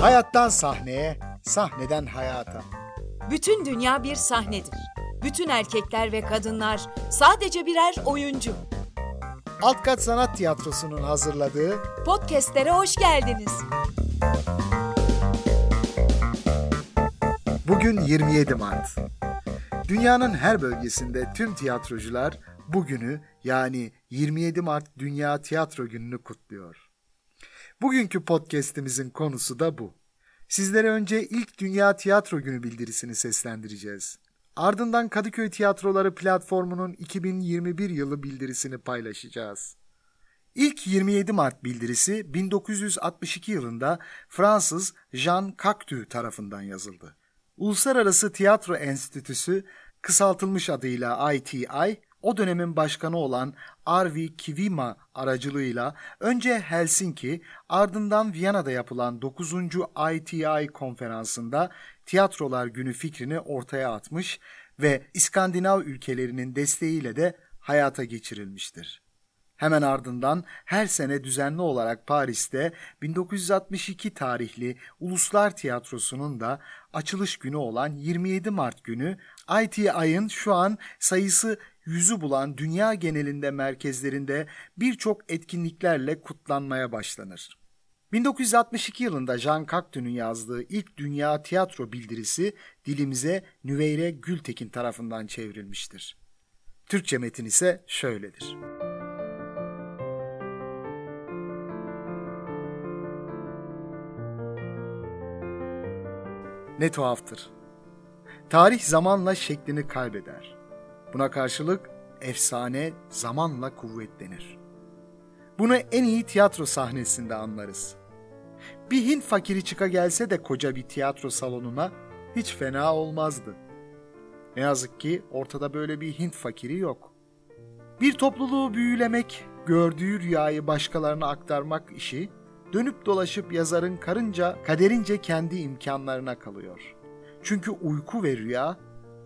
Hayattan sahneye, sahneden hayata. Bütün dünya bir sahnedir. Bütün erkekler ve kadınlar sadece birer oyuncu. Alt Kat Sanat Tiyatrosu'nun hazırladığı Podcast'lere hoş geldiniz. Bugün 27 Mart. Dünyanın her bölgesinde tüm tiyatrocular bugünü yani 27 Mart Dünya Tiyatro Günü'nü kutluyor. Bugünkü podcast'imizin konusu da bu. Sizlere önce ilk Dünya Tiyatro Günü bildirisini seslendireceğiz. Ardından Kadıköy Tiyatroları platformunun 2021 yılı bildirisini paylaşacağız. İlk 27 Mart bildirisi 1962 yılında Fransız Jean Cocteau tarafından yazıldı. Uluslararası Tiyatro Enstitüsü kısaltılmış adıyla ITI o dönemin başkanı olan Arvi Kivima aracılığıyla önce Helsinki ardından Viyana'da yapılan 9. ITI konferansında Tiyatrolar Günü fikrini ortaya atmış ve İskandinav ülkelerinin desteğiyle de hayata geçirilmiştir. Hemen ardından her sene düzenli olarak Paris'te 1962 tarihli Uluslar Tiyatrosu'nun da açılış günü olan 27 Mart günü ITI'ın şu an sayısı yüzü bulan dünya genelinde merkezlerinde birçok etkinliklerle kutlanmaya başlanır. 1962 yılında Jean Cocteau'nun yazdığı ilk dünya tiyatro bildirisi dilimize Nüveyre Gültekin tarafından çevrilmiştir. Türkçe metin ise şöyledir. Ne tuhaftır. Tarih zamanla şeklini kaybeder. Buna karşılık efsane zamanla kuvvetlenir. Bunu en iyi tiyatro sahnesinde anlarız. Bir Hint fakiri çıka gelse de koca bir tiyatro salonuna hiç fena olmazdı. Ne yazık ki ortada böyle bir Hint fakiri yok. Bir topluluğu büyülemek, gördüğü rüyayı başkalarına aktarmak işi dönüp dolaşıp yazarın karınca kaderince kendi imkanlarına kalıyor. Çünkü uyku ve rüya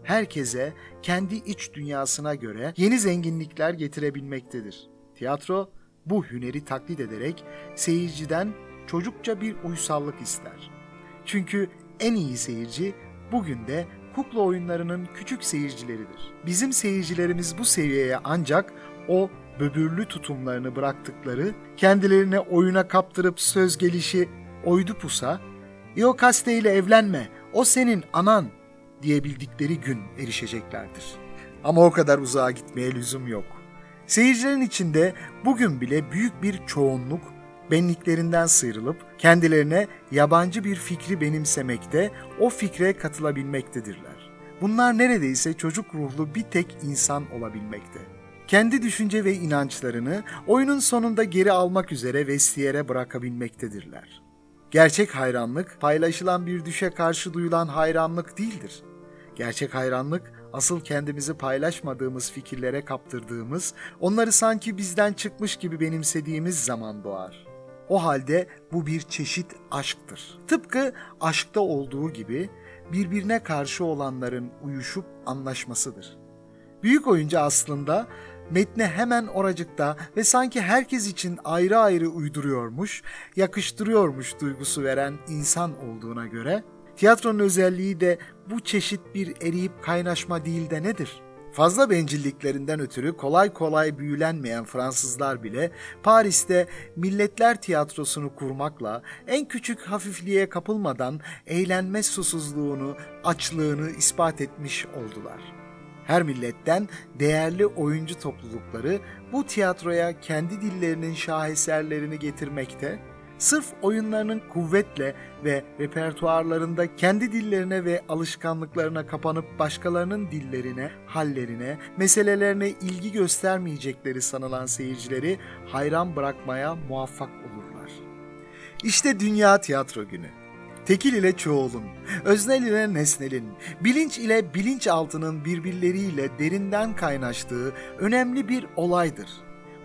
herkese kendi iç dünyasına göre yeni zenginlikler getirebilmektedir. Tiyatro bu hüneri taklit ederek seyirciden çocukça bir uysallık ister. Çünkü en iyi seyirci bugün de kukla oyunlarının küçük seyircileridir. Bizim seyircilerimiz bu seviyeye ancak o böbürlü tutumlarını bıraktıkları, kendilerine oyuna kaptırıp söz gelişi oydu pusa, İokaste ile evlenme, o senin anan diyebildikleri gün erişeceklerdir. Ama o kadar uzağa gitmeye lüzum yok. Seyircilerin içinde bugün bile büyük bir çoğunluk benliklerinden sıyrılıp kendilerine yabancı bir fikri benimsemekte, o fikre katılabilmektedirler. Bunlar neredeyse çocuk ruhlu bir tek insan olabilmekte. Kendi düşünce ve inançlarını oyunun sonunda geri almak üzere vestiyere bırakabilmektedirler. Gerçek hayranlık paylaşılan bir düşe karşı duyulan hayranlık değildir. Gerçek hayranlık asıl kendimizi paylaşmadığımız fikirlere kaptırdığımız, onları sanki bizden çıkmış gibi benimsediğimiz zaman doğar. O halde bu bir çeşit aşktır. Tıpkı aşkta olduğu gibi birbirine karşı olanların uyuşup anlaşmasıdır. Büyük oyuncu aslında metne hemen oracıkta ve sanki herkes için ayrı ayrı uyduruyormuş, yakıştırıyormuş duygusu veren insan olduğuna göre tiyatronun özelliği de bu çeşit bir eriyip kaynaşma değil de nedir? Fazla bencilliklerinden ötürü kolay kolay büyülenmeyen Fransızlar bile Paris'te Milletler Tiyatrosu'nu kurmakla en küçük hafifliğe kapılmadan eğlenme susuzluğunu, açlığını ispat etmiş oldular. Her milletten değerli oyuncu toplulukları bu tiyatroya kendi dillerinin şaheserlerini getirmekte, sırf oyunlarının kuvvetle ve repertuarlarında kendi dillerine ve alışkanlıklarına kapanıp başkalarının dillerine, hallerine, meselelerine ilgi göstermeyecekleri sanılan seyircileri hayran bırakmaya muvaffak olurlar. İşte Dünya Tiyatro Günü. Tekil ile çoğulun, öznel ile nesnelin, bilinç ile bilinçaltının birbirleriyle derinden kaynaştığı önemli bir olaydır.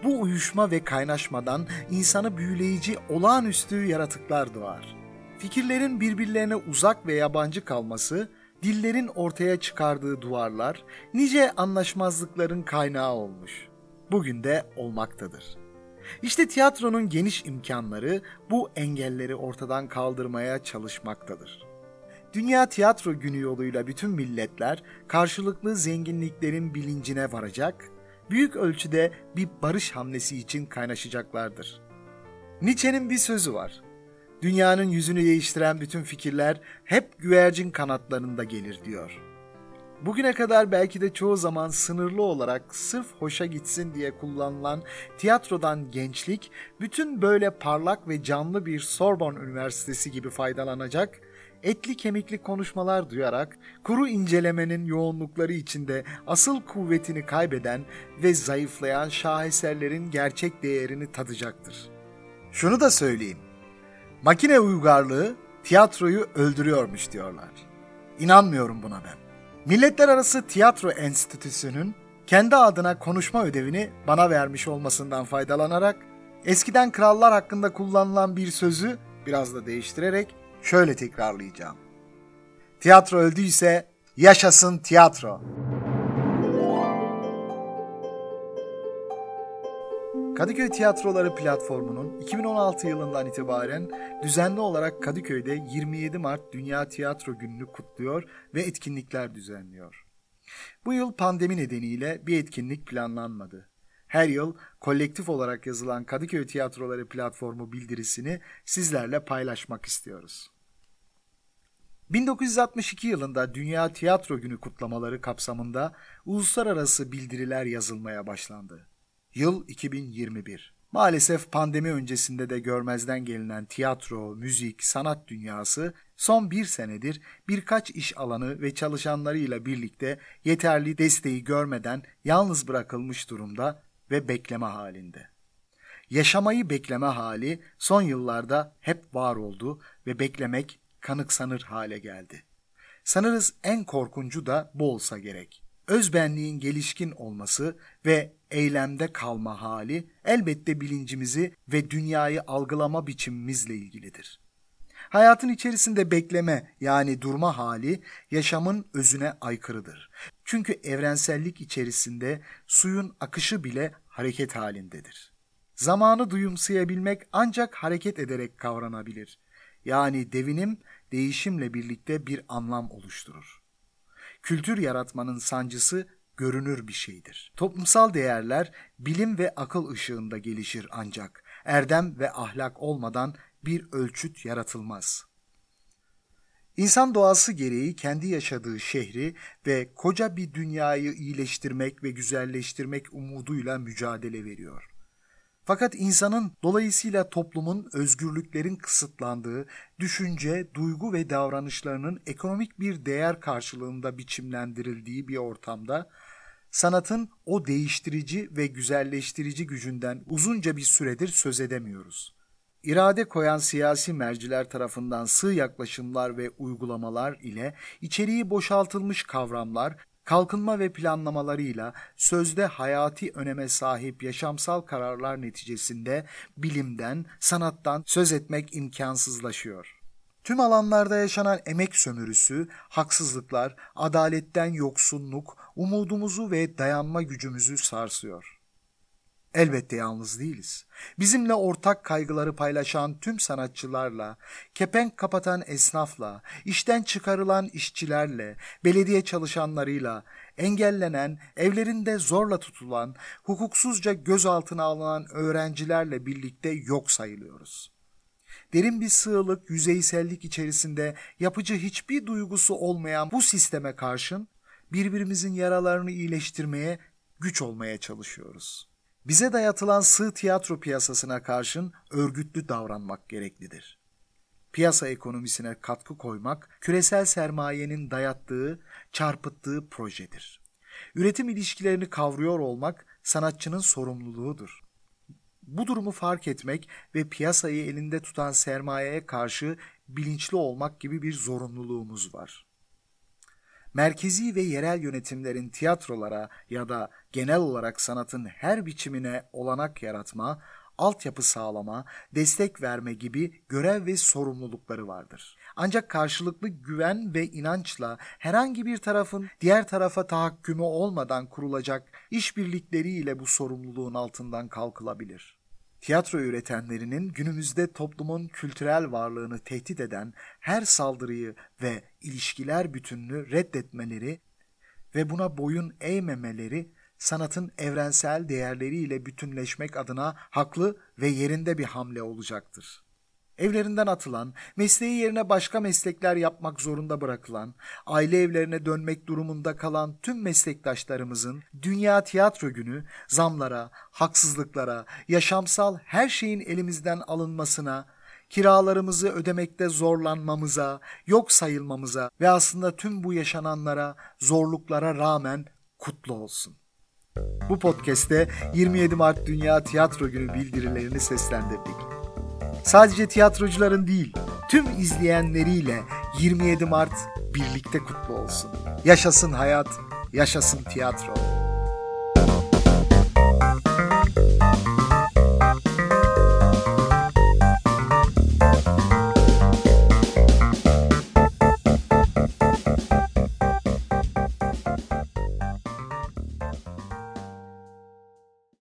Bu uyuşma ve kaynaşmadan insanı büyüleyici olağanüstü yaratıklar doğar. Fikirlerin birbirlerine uzak ve yabancı kalması, dillerin ortaya çıkardığı duvarlar, nice anlaşmazlıkların kaynağı olmuş. bugün de olmaktadır. İşte tiyatronun geniş imkanları bu engelleri ortadan kaldırmaya çalışmaktadır. Dünya Tiyatro Günü yoluyla bütün milletler karşılıklı zenginliklerin bilincine varacak, büyük ölçüde bir barış hamlesi için kaynaşacaklardır. Nietzsche'nin bir sözü var. Dünyanın yüzünü değiştiren bütün fikirler hep güvercin kanatlarında gelir diyor. Bugüne kadar belki de çoğu zaman sınırlı olarak sırf hoşa gitsin diye kullanılan tiyatrodan gençlik bütün böyle parlak ve canlı bir Sorbonne Üniversitesi gibi faydalanacak etli kemikli konuşmalar duyarak kuru incelemenin yoğunlukları içinde asıl kuvvetini kaybeden ve zayıflayan şaheserlerin gerçek değerini tadacaktır. Şunu da söyleyeyim. Makine uygarlığı tiyatroyu öldürüyormuş diyorlar. İnanmıyorum buna ben. Milletler Arası Tiyatro Enstitüsü'nün kendi adına konuşma ödevini bana vermiş olmasından faydalanarak eskiden krallar hakkında kullanılan bir sözü biraz da değiştirerek şöyle tekrarlayacağım. Tiyatro öldüyse yaşasın tiyatro. Kadıköy Tiyatroları platformunun 2016 yılından itibaren düzenli olarak Kadıköy'de 27 Mart Dünya Tiyatro Günü'nü kutluyor ve etkinlikler düzenliyor. Bu yıl pandemi nedeniyle bir etkinlik planlanmadı. Her yıl kolektif olarak yazılan Kadıköy Tiyatroları platformu bildirisini sizlerle paylaşmak istiyoruz. 1962 yılında Dünya Tiyatro Günü kutlamaları kapsamında uluslararası bildiriler yazılmaya başlandı. Yıl 2021. Maalesef pandemi öncesinde de görmezden gelinen tiyatro, müzik, sanat dünyası son bir senedir birkaç iş alanı ve çalışanlarıyla birlikte yeterli desteği görmeden yalnız bırakılmış durumda ve bekleme halinde. Yaşamayı bekleme hali son yıllarda hep var oldu ve beklemek kanıksanır hale geldi. Sanırız en korkuncu da bu olsa gerek. Özbenliğin gelişkin olması ve eylemde kalma hali elbette bilincimizi ve dünyayı algılama biçimimizle ilgilidir. Hayatın içerisinde bekleme yani durma hali yaşamın özüne aykırıdır. Çünkü evrensellik içerisinde suyun akışı bile hareket halindedir. Zamanı duyumsayabilmek ancak hareket ederek kavranabilir. Yani devinim değişimle birlikte bir anlam oluşturur. Kültür yaratmanın sancısı görünür bir şeydir. Toplumsal değerler bilim ve akıl ışığında gelişir ancak erdem ve ahlak olmadan bir ölçüt yaratılmaz. İnsan doğası gereği kendi yaşadığı şehri ve koca bir dünyayı iyileştirmek ve güzelleştirmek umuduyla mücadele veriyor. Fakat insanın dolayısıyla toplumun özgürlüklerin kısıtlandığı, düşünce, duygu ve davranışlarının ekonomik bir değer karşılığında biçimlendirildiği bir ortamda sanatın o değiştirici ve güzelleştirici gücünden uzunca bir süredir söz edemiyoruz. İrade koyan siyasi merciler tarafından sığ yaklaşımlar ve uygulamalar ile içeriği boşaltılmış kavramlar kalkınma ve planlamalarıyla sözde hayati öneme sahip yaşamsal kararlar neticesinde bilimden, sanattan söz etmek imkansızlaşıyor. Tüm alanlarda yaşanan emek sömürüsü, haksızlıklar, adaletten yoksunluk, umudumuzu ve dayanma gücümüzü sarsıyor. Elbette yalnız değiliz. Bizimle ortak kaygıları paylaşan tüm sanatçılarla, kepenk kapatan esnafla, işten çıkarılan işçilerle, belediye çalışanlarıyla, engellenen, evlerinde zorla tutulan, hukuksuzca gözaltına alınan öğrencilerle birlikte yok sayılıyoruz. Derin bir sığlık, yüzeysellik içerisinde yapıcı hiçbir duygusu olmayan bu sisteme karşın birbirimizin yaralarını iyileştirmeye, güç olmaya çalışıyoruz.'' Bize dayatılan sığ tiyatro piyasasına karşın örgütlü davranmak gereklidir. Piyasa ekonomisine katkı koymak, küresel sermayenin dayattığı, çarpıttığı projedir. Üretim ilişkilerini kavruyor olmak sanatçının sorumluluğudur. Bu durumu fark etmek ve piyasayı elinde tutan sermayeye karşı bilinçli olmak gibi bir zorunluluğumuz var merkezi ve yerel yönetimlerin tiyatrolara ya da genel olarak sanatın her biçimine olanak yaratma, altyapı sağlama, destek verme gibi görev ve sorumlulukları vardır. Ancak karşılıklı güven ve inançla herhangi bir tarafın diğer tarafa tahakkümü olmadan kurulacak işbirlikleriyle bu sorumluluğun altından kalkılabilir. Tiyatro üretenlerinin günümüzde toplumun kültürel varlığını tehdit eden her saldırıyı ve ilişkiler bütününü reddetmeleri ve buna boyun eğmemeleri sanatın evrensel değerleriyle bütünleşmek adına haklı ve yerinde bir hamle olacaktır. Evlerinden atılan, mesleği yerine başka meslekler yapmak zorunda bırakılan, aile evlerine dönmek durumunda kalan tüm meslektaşlarımızın Dünya Tiyatro Günü zamlara, haksızlıklara, yaşamsal her şeyin elimizden alınmasına, kiralarımızı ödemekte zorlanmamıza, yok sayılmamıza ve aslında tüm bu yaşananlara, zorluklara rağmen kutlu olsun. Bu podcast'te 27 Mart Dünya Tiyatro Günü bildirilerini seslendirdik. Sadece tiyatrocuların değil, tüm izleyenleriyle 27 Mart birlikte kutlu olsun. Yaşasın hayat, yaşasın tiyatro.